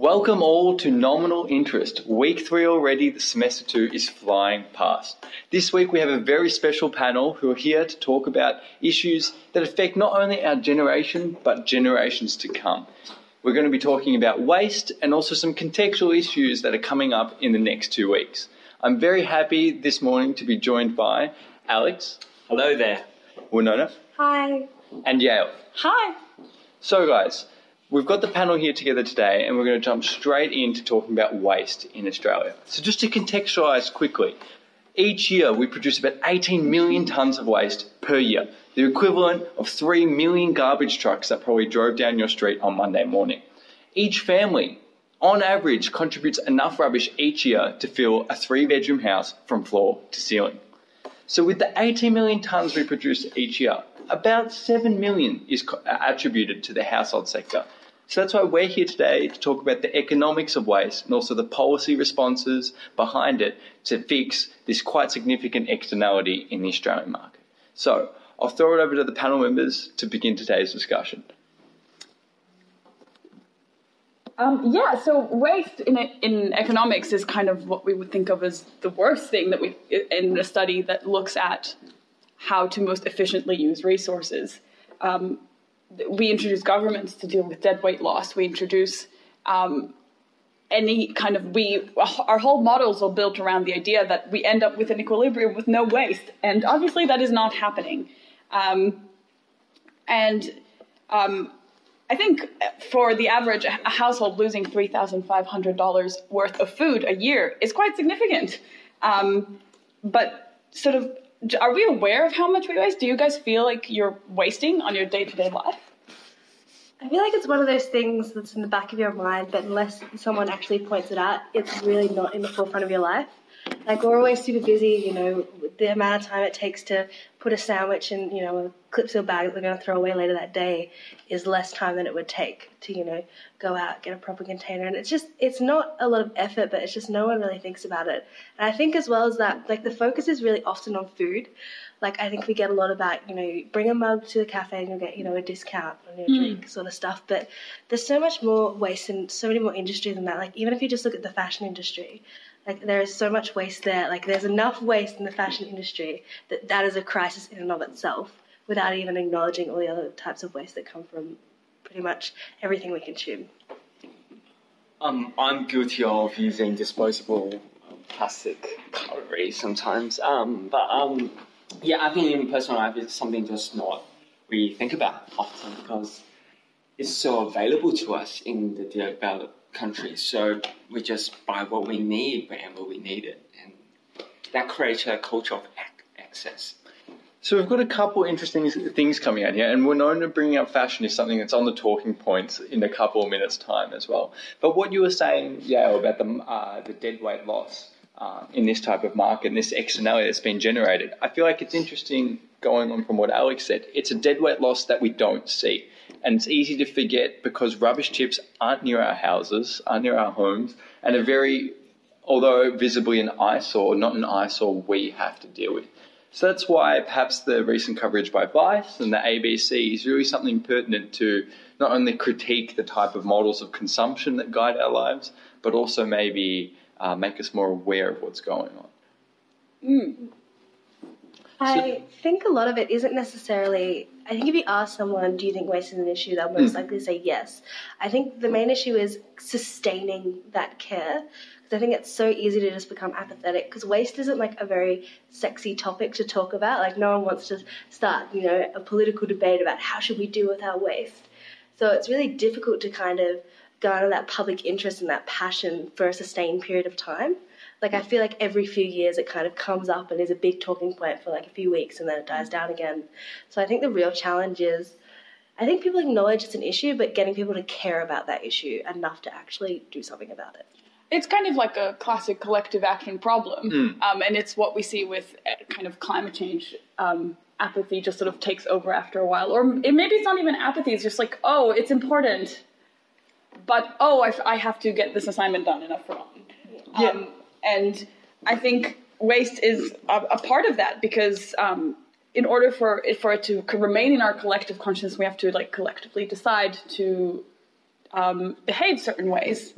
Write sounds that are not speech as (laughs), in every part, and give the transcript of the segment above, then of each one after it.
Welcome all to Nominal Interest. Week three already, the semester two is flying past. This week we have a very special panel who are here to talk about issues that affect not only our generation, but generations to come. We're going to be talking about waste and also some contextual issues that are coming up in the next two weeks. I'm very happy this morning to be joined by Alex. Hello there. Winona. Hi. And Yale. Hi. So, guys, we've got the panel here together today, and we're going to jump straight into talking about waste in Australia. So, just to contextualise quickly, each year we produce about 18 million tonnes of waste per year, the equivalent of 3 million garbage trucks that probably drove down your street on Monday morning. Each family, on average, contributes enough rubbish each year to fill a three bedroom house from floor to ceiling. So, with the 18 million tonnes we produce each year, about 7 million is attributed to the household sector. So that's why we're here today to talk about the economics of waste and also the policy responses behind it to fix this quite significant externality in the Australian market. So I'll throw it over to the panel members to begin today's discussion. Um, yeah, so waste in, in economics is kind of what we would think of as the worst thing that we in a study that looks at how to most efficiently use resources. Um, we introduce governments to deal with dead weight loss. We introduce um, any kind of we our whole models are built around the idea that we end up with an equilibrium with no waste, and obviously that is not happening. Um, and um, I think for the average household losing three thousand five hundred dollars worth of food a year is quite significant. Um, but sort of, are we aware of how much we waste? Do you guys feel like you're wasting on your day to day life? I feel like it's one of those things that's in the back of your mind, but unless someone actually points it out, it's really not in the forefront of your life. Like we're always super busy, you know, the amount of time it takes to put a sandwich in, you know, a clip seal bag that we're going to throw away later that day is less time than it would take to, you know, go out, get a proper container. And it's just, it's not a lot of effort, but it's just no one really thinks about it. And I think as well as that, like the focus is really often on food. Like I think we get a lot about, you know, bring a mug to the cafe and you'll get, you know, a discount on your mm. drink sort of stuff. But there's so much more waste and so many more industry than that. Like even if you just look at the fashion industry, like there is so much waste there. Like there's enough waste in the fashion industry that that is a crisis in and of itself, without even acknowledging all the other types of waste that come from pretty much everything we consume. Um, I'm guilty of using disposable plastic cutlery sometimes. Um, but um, yeah, I think in personal life it's something just not we think about often because it's so available to us in the developed countries. So we just buy what we need whenever we need it, and that creates a culture of access. So we've got a couple interesting things coming out here, and we're known to bringing up fashion is something that's on the talking points in a couple of minutes' time as well. But what you were saying, Yale, about the uh, the dead weight loss uh, in this type of market and this externality that's been generated, I feel like it's interesting going on from what Alex said. It's a dead weight loss that we don't see. And it's easy to forget because rubbish tips aren't near our houses, aren't near our homes, and are very, although visibly an eyesore, not an eyesore we have to deal with. So that's why perhaps the recent coverage by Vice and the ABC is really something pertinent to not only critique the type of models of consumption that guide our lives, but also maybe uh, make us more aware of what's going on. Mm. I think a lot of it isn't necessarily. I think if you ask someone, do you think waste is an issue, they'll most mm. likely say yes. I think the main issue is sustaining that care. Because I think it's so easy to just become apathetic. Because waste isn't like a very sexy topic to talk about. Like no one wants to start, you know, a political debate about how should we deal with our waste. So it's really difficult to kind of garner that public interest and that passion for a sustained period of time like I feel like every few years it kind of comes up and is a big talking point for like a few weeks and then it dies down again. So I think the real challenge is I think people acknowledge it's an issue, but getting people to care about that issue enough to actually do something about it. It's kind of like a classic collective action problem, mm. um, and it's what we see with uh, kind of climate change. Um, apathy just sort of takes over after a while, or it, maybe it's not even apathy. It's just like, oh, it's important, but oh, I, I have to get this assignment done and I've forgotten. Yeah. Um, and I think waste is a, a part of that because um, in order for it for it to remain in our collective consciousness, we have to like collectively decide to um, behave certain ways.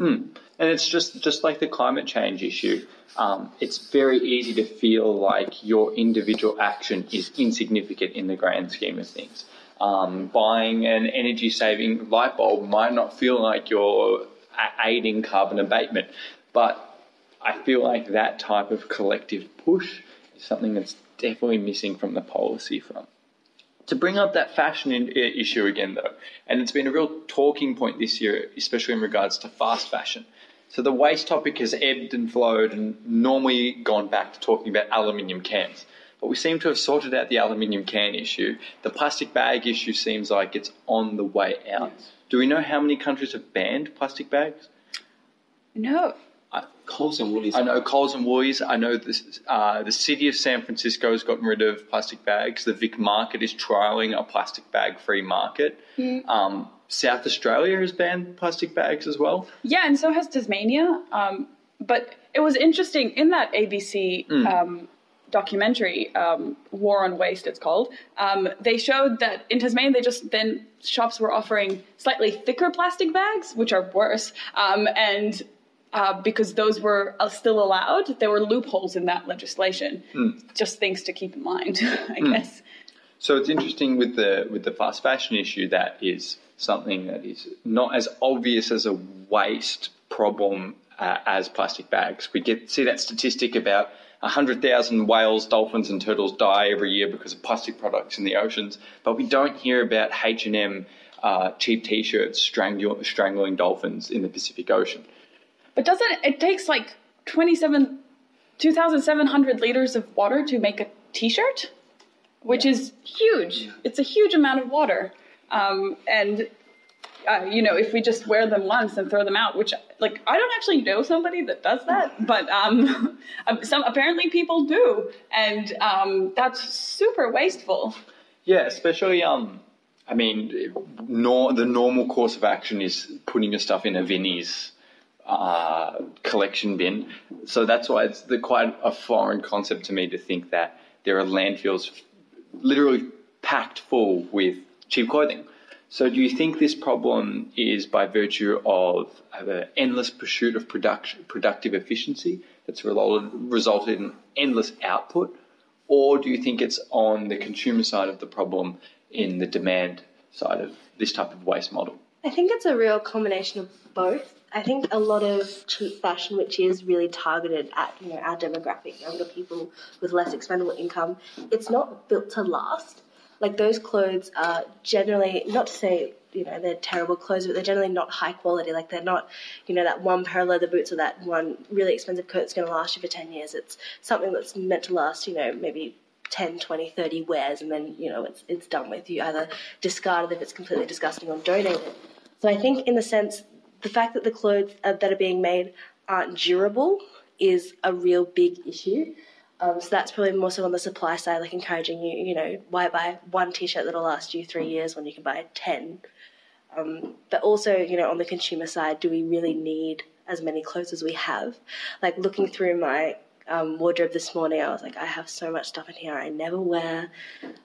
And it's just just like the climate change issue. Um, it's very easy to feel like your individual action is insignificant in the grand scheme of things. Um, buying an energy saving light bulb might not feel like you're aiding carbon abatement, but I feel like that type of collective push is something that's definitely missing from the policy front to bring up that fashion in, i- issue again, though, and it's been a real talking point this year, especially in regards to fast fashion. So the waste topic has ebbed and flowed and normally gone back to talking about aluminium cans. But we seem to have sorted out the aluminium can issue. The plastic bag issue seems like it's on the way out. Do we know how many countries have banned plastic bags? No. Coles and Woolies. I know Coles and Woolies. I know this, uh, the city of San Francisco has gotten rid of plastic bags. The Vic Market is trialing a plastic bag free market. Um, South Australia has banned plastic bags as well. Yeah, and so has Tasmania. Um, but it was interesting in that ABC um, documentary, um, War on Waste, it's called. Um, they showed that in Tasmania, they just then shops were offering slightly thicker plastic bags, which are worse, um, and. Uh, because those were uh, still allowed, there were loopholes in that legislation. Just things to keep in mind, (laughs) I guess. So it's interesting with the with the fast fashion issue that is something that is not as obvious as a waste problem uh, as plastic bags. We get see that statistic about 100,000 whales, dolphins and turtles die every year because of plastic products in the oceans, but we don't hear about H&M uh, cheap t-shirts strangling dolphins in the Pacific Ocean. But doesn't it takes like 27 2,700 liters of water to make a t-shirt, which is huge. It's a huge amount of water. Um, and uh, you know, if we just wear them once and throw them out, which like I don't actually know somebody that does that, but (laughs) um, some apparently people do, and um, that's super wasteful. Yeah, especially um, I mean, nor, the normal course of action is putting your stuff in a Vinnie's uh, collection bin. So that's why it's the, quite a foreign concept to me to think that there are landfills literally packed full with cheap clothing. So do you think this problem is by virtue of an endless pursuit of production, productive efficiency that's resulted, resulted in endless output? Or do you think it's on the consumer side of the problem in the demand side of this type of waste model? I think it's a real combination of both. I think a lot of cheap fashion, which is really targeted at you know our demographic, younger people with less expendable income, it's not built to last. Like those clothes are generally not to say you know they're terrible clothes, but they're generally not high quality. Like they're not you know that one pair of leather boots or that one really expensive coat that's going to last you for ten years. It's something that's meant to last you know maybe 10, 20, 30 wears, and then you know it's it's done with. You either discard it if it's completely disgusting or donate it. So I think in the sense the fact that the clothes uh, that are being made aren't durable is a real big issue. Um, so that's probably more so on the supply side, like encouraging you, you know, why buy one T-shirt that'll last you three years when you can buy ten. Um, but also, you know, on the consumer side, do we really need as many clothes as we have? Like looking through my um, wardrobe this morning, I was like, I have so much stuff in here I never wear.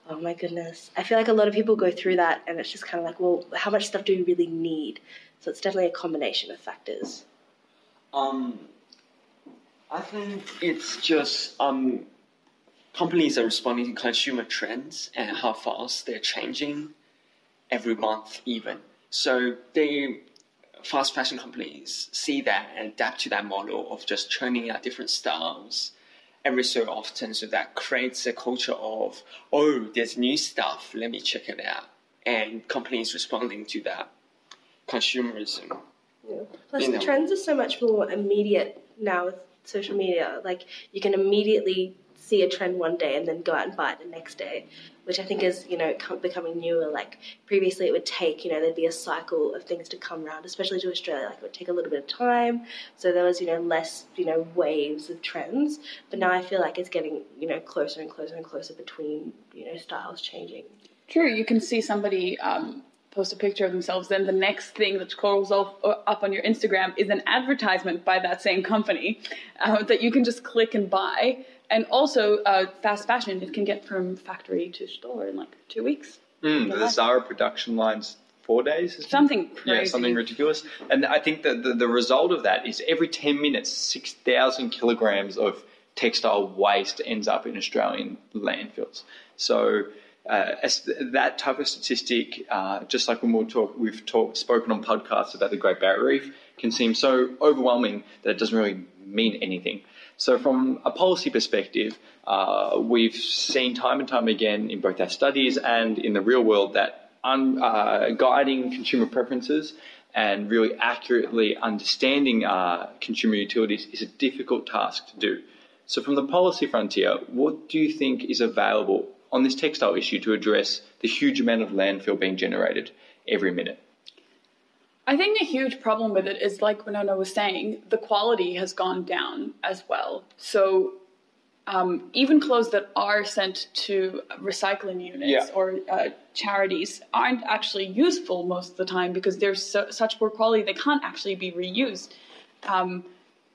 Oh my goodness. I feel like a lot of people go through that, and it's just kind of like, well, how much stuff do we really need? So it's definitely a combination of factors. Um, I think it's just um, companies are responding to consumer trends and how fast they're changing every month, even. So they fast fashion companies see that and adapt to that model of just churning out different styles every so often. So that creates a culture of oh, there's new stuff. Let me check it out. And companies responding to that consumerism. Yeah. Plus, You the trends are so much more immediate now with social media. Like, you can immediately see a trend one day and then go out and buy it the next day, which I think is, you know, becoming newer. Like, previously it would take, you know, there'd be a cycle of things to come around, especially to Australia. Like, it would take a little bit of time. So there was, you know, less, you know, waves of trends. But now I feel like it's getting, you know, closer and closer and closer between, you know, styles changing. True, you can see somebody um, post a picture of themselves, then the next thing that scrolls up, up on your Instagram is an advertisement by that same company uh, that you can just click and buy. And also, uh, fast fashion, it can get from factory to store in like two weeks. Mm, the Zara production lines four days. Something Yeah, something ridiculous. And I think that the, the result of that is every 10 minutes, 6,000 kilograms of textile waste ends up in Australian landfills. So uh, that type of statistic, uh, just like when we'll talk, we've talked, spoken on podcasts about the Great Barrier Reef, can seem so overwhelming that it doesn't really mean anything. So, from a policy perspective, uh, we've seen time and time again in both our studies and in the real world that un, uh, guiding consumer preferences and really accurately understanding uh, consumer utilities is a difficult task to do. So, from the policy frontier, what do you think is available on this textile issue to address the huge amount of landfill being generated every minute? I think the huge problem with it is, like Winona was saying, the quality has gone down as well. So um, even clothes that are sent to recycling units Yeah. or uh, charities aren't actually useful most of the time because they're so, such poor quality they can't actually be reused. Um,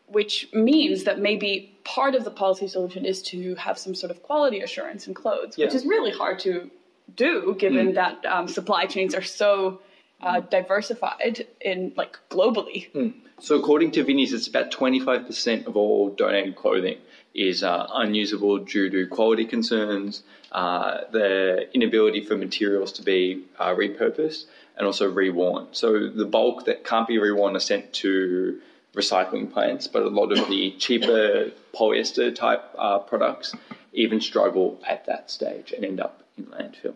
which means that maybe part of the policy solution is to have some sort of quality assurance in clothes, which is really hard to do given that um, supply chains are so uh, diversified in like globally. So, according to Vinnie's, it's about 25% of all donated clothing is uh, unusable due to quality concerns, uh, the inability for materials to be uh, repurposed, and also reworn. So, the bulk that can't be reworn are sent to recycling plants, but a lot of the cheaper polyester type uh, products even struggle at that stage and end up in landfill.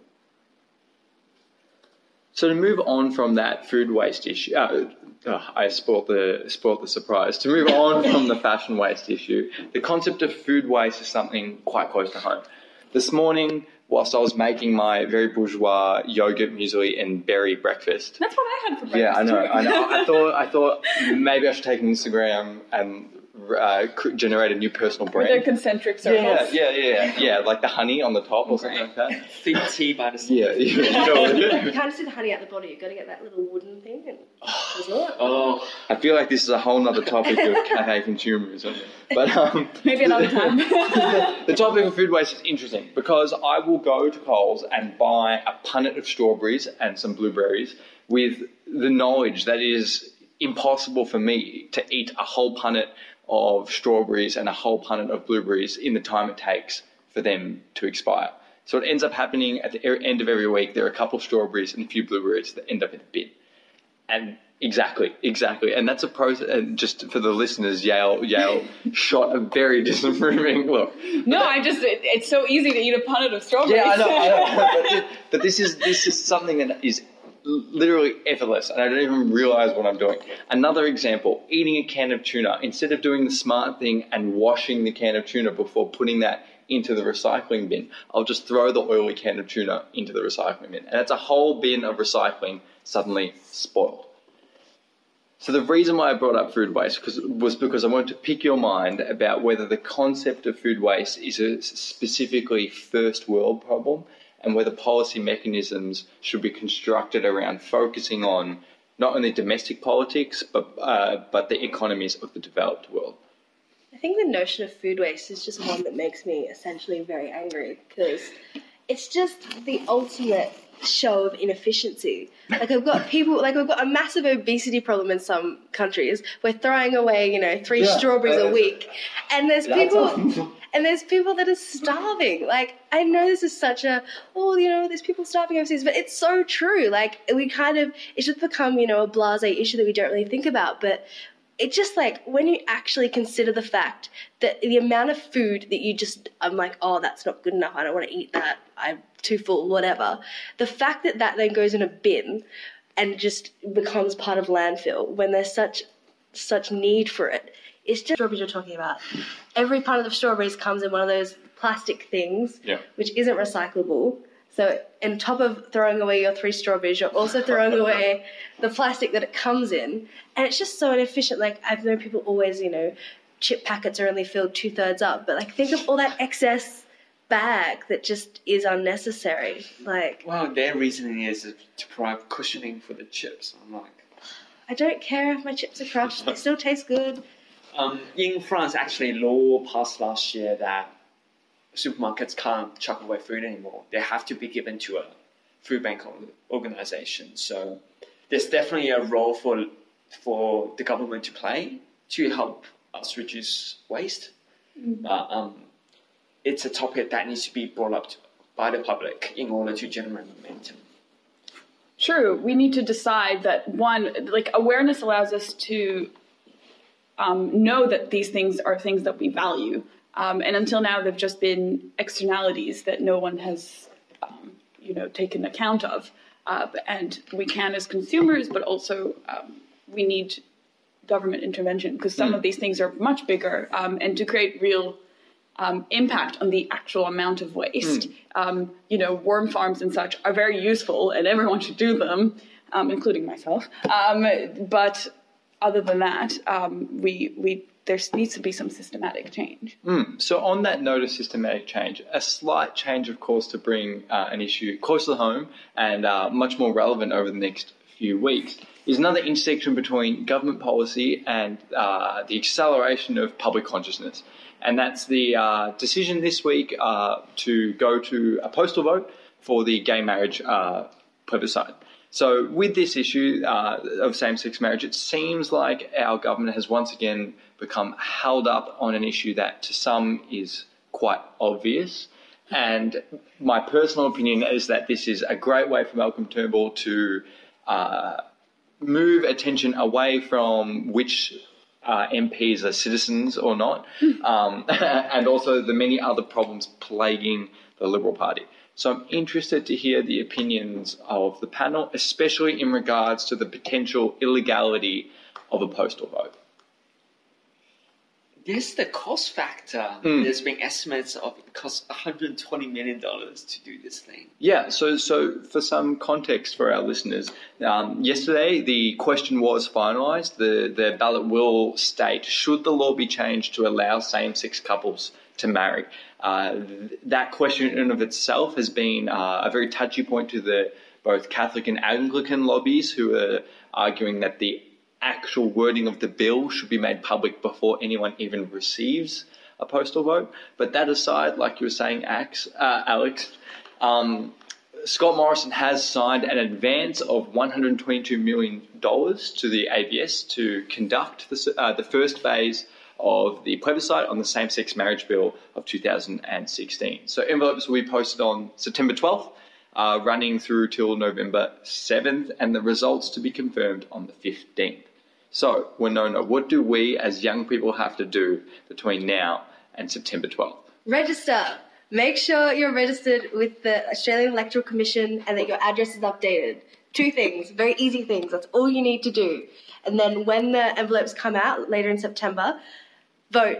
So to move on from that food waste issue, uh, uh, I spoilt the spoilt the surprise. To move on from the fashion waste issue, the concept of food waste is something quite close to home. This morning, whilst I was making my very bourgeois yogurt muesli and berry breakfast, That's what I had for breakfast. yeah, I know. I know. I thought I thought (laughs) maybe I should take an Instagram and uh, generate a new personal With brand. their concentric circles. yeah, yeah, yeah, (laughs) yeah, like the honey on the top or something like that. Think tea by the Yeah, yeah, (laughs) you know what I mean? You can't see the honey at the bottom. You've got to get that little wooden thing and drizzle it. (sighs) Oh, I feel like this is a whole other topic of (laughs) cafe consumerism. But um, Maybe another time. the topic of food waste is interesting because I will go to Coles and buy a punnet of strawberries and some blueberries with the knowledge that it is impossible for me to eat a whole punnet of strawberries and a whole punnet of blueberries in the time it takes for them to expire. So it ends up happening at the end of every week. There are a couple of strawberries and a few blueberries that end up in the bin. And exactly, exactly, and that's a process. And just for the listeners, Yale, Yale (laughs) shot a very disapproving look. no, I just, it, it's so easy to eat a punnet of strawberries. Yeah, I know, I know. (laughs) But, thi- but this is this is something that is literally effortless, and I don't even realize what I'm doing. Another example: eating a can of tuna instead of doing the smart thing and washing the can of tuna before putting that into the recycling bin. I'll just throw the oily can of tuna into the recycling bin, and that's a whole bin of recycling suddenly spoiled. So the reason why I brought up food waste was because I wanted to pick your mind about whether the concept of food waste is a specifically first world problem and whether policy mechanisms should be constructed around focusing on not only domestic politics but uh, but the economies of the developed world. I think the notion of food waste is just one that makes me essentially very angry because it's just the ultimate show of inefficiency. Like I've got people, like we've got a massive obesity problem in some countries. We're throwing away, you know, three Yeah, strawberries uh, a week, and there's people, all. And there's people that are starving. Like I know this is such a, oh, you know, there's people starving overseas, but it's so true. Like we kind of, it should become, you know, a blasé issue that we don't really think about, but it's just like when you actually consider the fact that the amount of food that you just I'm like oh that's not good enough I don't want to eat that I'm too full whatever the fact that that then goes in a bin and just becomes part of landfill when there's such such need for it it's just strawberries you're talking about every part of the strawberries comes in one of those plastic things Yeah. which isn't recyclable so on top of throwing away your three strawberries, you're also throwing (laughs) away the plastic that it comes in. And it's just so inefficient. Like I've known people always, you know, chip packets are only filled two thirds up. But like think of all that excess bag that just is unnecessary. Like well, their reasoning is to provide cushioning for the chips. I'm like, I don't care if my chips are crushed, they (laughs) still taste good. Um, in France, actually, law passed last year that supermarkets can't chuck away food anymore. They have to be given to a food bank organization. So there's definitely a role for for the government to play to help us reduce waste. But um, it's a topic that needs to be brought up to, by the public in order to generate momentum. True. We need to decide that one, like awareness allows us to um, know that these things are things that we value. Um, and until now, they've just been externalities that no one has, um, you know, taken account of. Uh, and we can as consumers, but also um, we need government intervention because some of these things are much bigger. Um, and to create real um, impact on the actual amount of waste, um, you know, worm farms and such are very useful, and everyone should do them, um, including myself. Um, but other than that, um, we we there needs to be some systematic change. So, on that note of systematic change, a slight change, of course, to bring uh, an issue closer to home and uh, much more relevant over the next few weeks is another intersection between government policy and uh, the acceleration of public consciousness. And that's the uh, decision this week uh, to go to a postal vote for the gay marriage uh, plebiscite. So, with this issue uh, of same sex marriage, it seems like our government has once again become held up on an issue that to some is quite obvious. And my personal opinion is that this is a great way for Malcolm Turnbull to uh, move attention away from which uh, MPs are citizens or not, um, (laughs) and also the many other problems plaguing the Liberal Party. So I'm interested to hear the opinions of the panel, especially in regards to the potential illegality of a postal vote. There's the cost factor. There's been estimates of it costs 120 million dollars to do this thing. Yeah, so so for some context for our listeners, um, yesterday the question was finalised. The the ballot will state should the law be changed to allow same sex couples to marry. Uh, th- that question in and of itself has been uh, a very touchy point to the both Catholic and Anglican lobbies who are arguing that the actual wording of the bill should be made public before anyone even receives a postal vote. But that aside, like you were saying, Ax, uh, Alex, um, Scott Morrison has signed an advance of $122 million to the ABS to conduct the, uh, the first phase of the plebiscite on the same sex marriage bill of 2016. So envelopes will be posted on September 12th, uh, running through till November 7th, and the results to be confirmed on the 15th. So, Winona, what do we as young people have to do between now and September 12th? Register. Make sure you're registered with the Australian Electoral Commission and that your address is updated. Two things, very easy things. That's all you need to do. And then when the envelopes come out later in September, vote.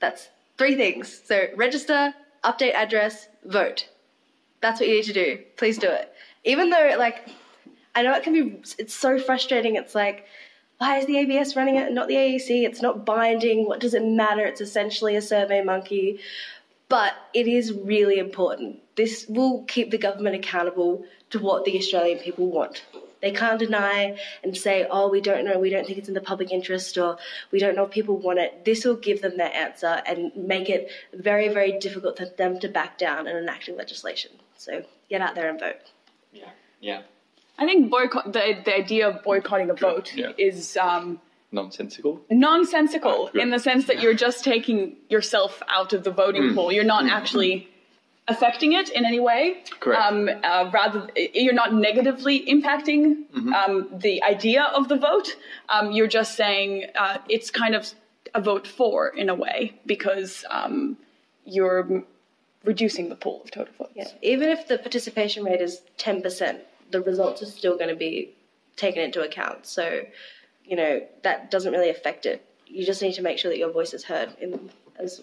That's three things. So register, update address, vote. That's what you need to do. Please do it. Even though, like, I know it can be, it's so frustrating. It's like, why is the ABS running it and not the AEC? It's not binding. What does it matter? It's essentially a survey monkey. But it is really important. This will keep the government accountable to what the Australian people want. They can't deny and say, oh, we don't know, we don't think it's in the public interest, or we don't know if people want it. This will give them their answer and make it very, very difficult for them to back down in enacting legislation. So get out there and vote. Yeah, yeah. I think boycott the the idea of boycotting a vote Yeah. is um, Nonsensical? nonsensical good. in the sense that you're just taking yourself out of the voting pool. You're not actually affecting it in any way. Correct. Um, uh, rather, you're not negatively impacting um, the idea of the vote. Um, you're just saying uh, it's kind of a vote for in a way because um, you're reducing the pool of total votes. Yeah. Even if the participation rate is 10%, the results are still going to be taken into account. So, you know, that doesn't really affect it. You just need to make sure that your voice is heard in as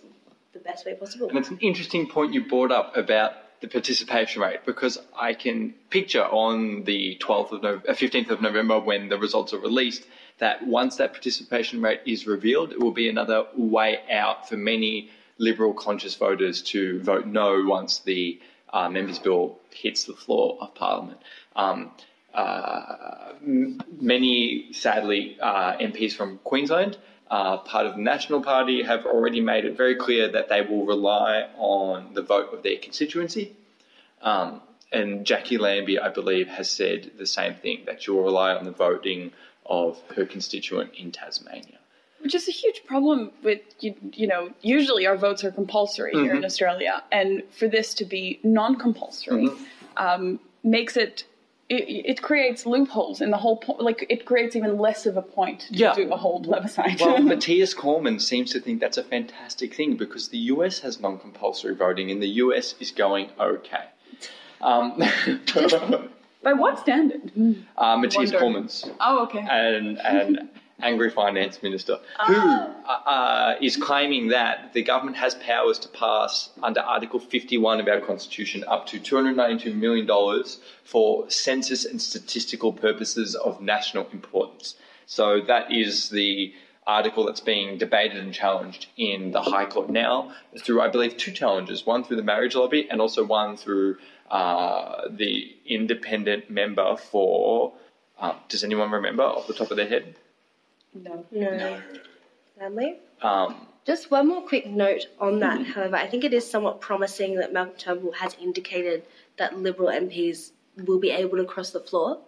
the best way possible. And it's an interesting point you brought up about the participation rate because I can picture on the 12th of no- uh, 15th of November when the results are released that once that participation rate is revealed, it will be another way out for many liberal conscious voters to vote no once the uh, members' bill hits the floor of Parliament. Um, many, sadly, uh, MPs from Queensland, uh, part of the National Party, have already made it very clear that they will rely on the vote of their constituency. Um, and Jacqui Lambie, I believe, has said the same thing that you'll rely on the voting of her constituent in Tasmania. Which is a huge problem with you, you know. Usually, our votes are compulsory here in Australia, and for this to be non-compulsory um, makes it, it. It creates loopholes in the whole. Po- like it creates even less of a point to Yeah. do a whole plebiscite. Well, (laughs) Matthias Cormann seems to think that's a fantastic thing because the US has non compulsory voting and the US is going okay. Um, (laughs) By what standard? uh, Matthias Wonder. Cormann's Oh, okay. And an angry finance minister who uh, is claiming that the government has powers to pass under Article 51 of our Constitution up to $292 million for census and statistical purposes of national importance. So that is the article that's being debated and challenged in the High Court now through, I believe, two challenges one through the marriage lobby and also one through uh, the independent member for. Uh, does anyone remember off the top of their head? No. No. Family? Um, Just one more quick note on that, however, I think it is somewhat promising that Malcolm Turnbull has indicated that Liberal MPs will be able to cross the floor.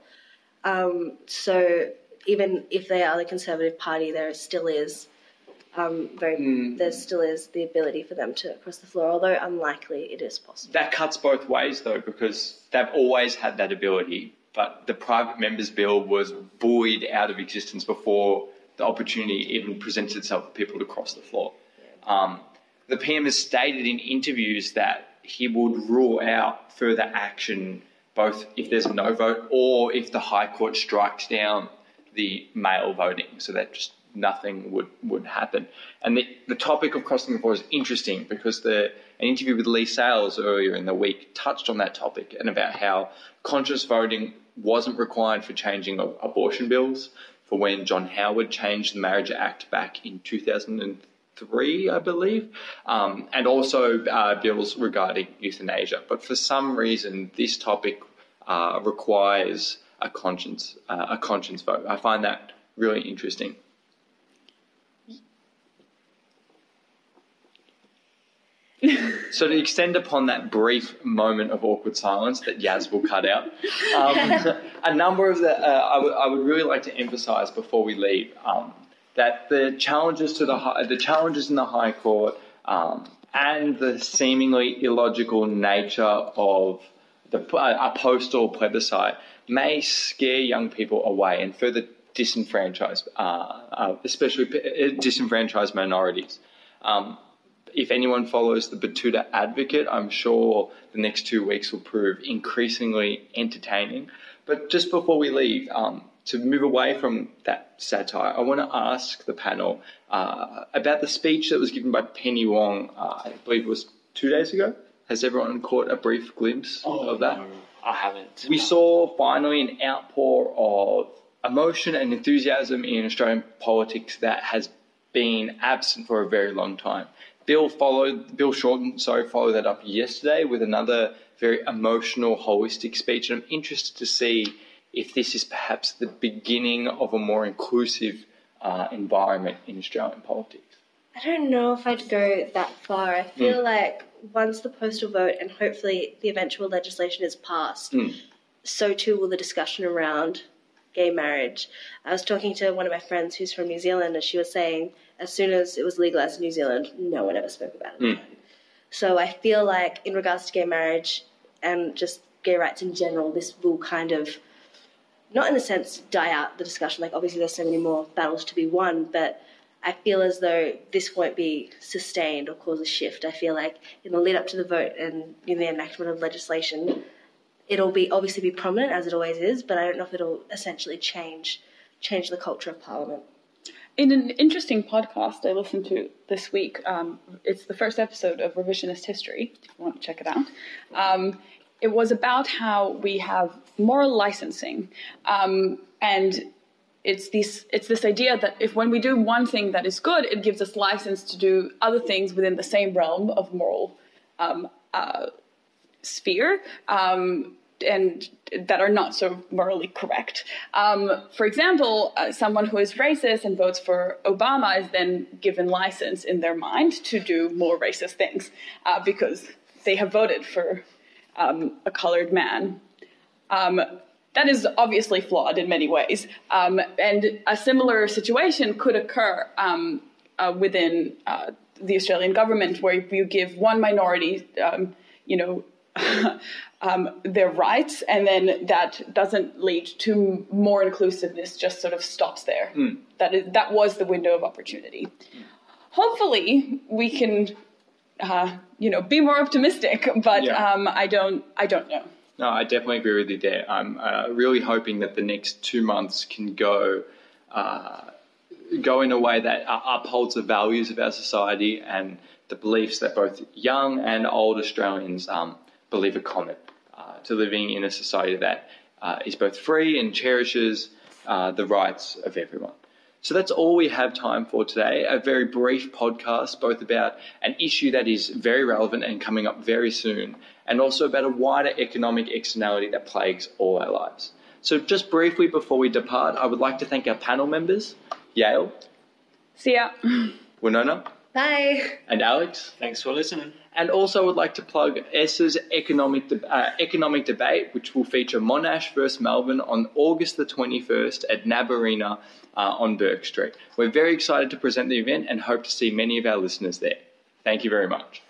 Um, so even if they are the Conservative Party, there still is um, very there still is the ability for them to cross the floor, although unlikely it is possible. that cuts both ways though, because they've always had that ability. But the private members bill was buoyed out of existence before the opportunity even presents itself for people to cross the floor. Um, the PM has stated in interviews that he would rule out further action, both if there's a no vote or if the High Court strikes down the mail voting, so that just nothing would, would happen. And the, the topic of crossing the floor is interesting because the, an interview with Leigh Sales earlier in the week touched on that topic and about how conscious voting wasn't required for changing abortion bills, for when John Howard changed the Marriage Act back in 2003, I believe, um, and also uh, bills regarding euthanasia. But for some reason, this topic uh, requires a conscience uh, a conscience vote. I find that really interesting. So to extend upon that brief moment of awkward silence that Yaz will cut out, um, (laughs) a number of the uh, I, would, really like to emphasise before we leave um, that the challenges to the high, the challenges in the High Court um, and the seemingly illogical nature of the, a postal plebiscite may scare young people away and further disenfranchise, uh, uh, especially p- disenfranchised minorities. Um, if anyone follows the Betoota Advocate, I'm sure the next two weeks will prove increasingly entertaining. But just before we leave, um, to move away from that satire, I want to ask the panel uh, about the speech that was given by Penny Wong, uh, I believe it was two days ago. Has everyone caught a brief glimpse of that? No, I haven't. We saw finally an outpour of emotion and enthusiasm in Australian politics that has been absent for a very long time. Bill followed Bill Shorten, sorry, followed that up yesterday with another very emotional, holistic speech, and I'm interested to see if this is perhaps the beginning of a more inclusive uh, environment in Australian politics. I don't know if I'd go that far. I feel like once the postal vote and hopefully the eventual legislation is passed, Mm. so too will the discussion around gay marriage. I was talking to one of my friends who's from New Zealand, and she was saying as soon as it was legalized in New Zealand, no one ever spoke about it. Mm. So I feel like in regards to gay marriage and just gay rights in general, this will kind of not in a sense die out the discussion. Like obviously there's so many more battles to be won, but I feel as though this won't be sustained or cause a shift. I feel like in the lead up to the vote and in the enactment of legislation, it'll be obviously be prominent as it always is, but I don't know if it'll essentially change change the culture of parliament. In an interesting podcast I listened to this week, um, it's the first episode of Revisionist History, if you want to check it out. Um, it was about how we have moral licensing. Um, and it's this, it's this idea that if when we do one thing that is good, it gives us license to do other things within the same realm of moral um, uh, sphere. Um, and that are not so morally correct. Um, for example, uh, someone who is racist and votes for Obama is then given license in their mind to do more racist things uh, because they have voted for um, a colored man. Um, that is obviously flawed in many ways, um, and a similar situation could occur um, uh, within uh, the Australian government, where you give one minority, um, you know, (laughs) um, their rights, and then that doesn't lead to more inclusiveness; just sort of stops there. Mm. That is that was the window of opportunity. Hopefully, we can, uh, you know, be more optimistic. But Yeah. um, I don't, I don't know. No, I definitely agree with you there. I'm uh, really hoping that the next two months can go uh, go in a way that uh, upholds the values of our society and the beliefs that both young and old Australians um, believe are common uh, to living in a society that uh, is both free and cherishes uh, the rights of everyone. So that's all we have time for today. A very brief podcast, both about an issue that is very relevant and coming up very soon, and also about a wider economic externality that plagues all our lives. So, just briefly before we depart, I would like to thank our panel members, Yale, See ya. Winona, Bye. and Alex. Thanks for listening. And also would like to plug ESSA's economic, de- uh, economic debate, which will feature Monash versus Melbourne on August the 21st at NAB Arena uh, on Bourke Street. We're very excited to present the event and hope to see many of our listeners there. Thank you very much.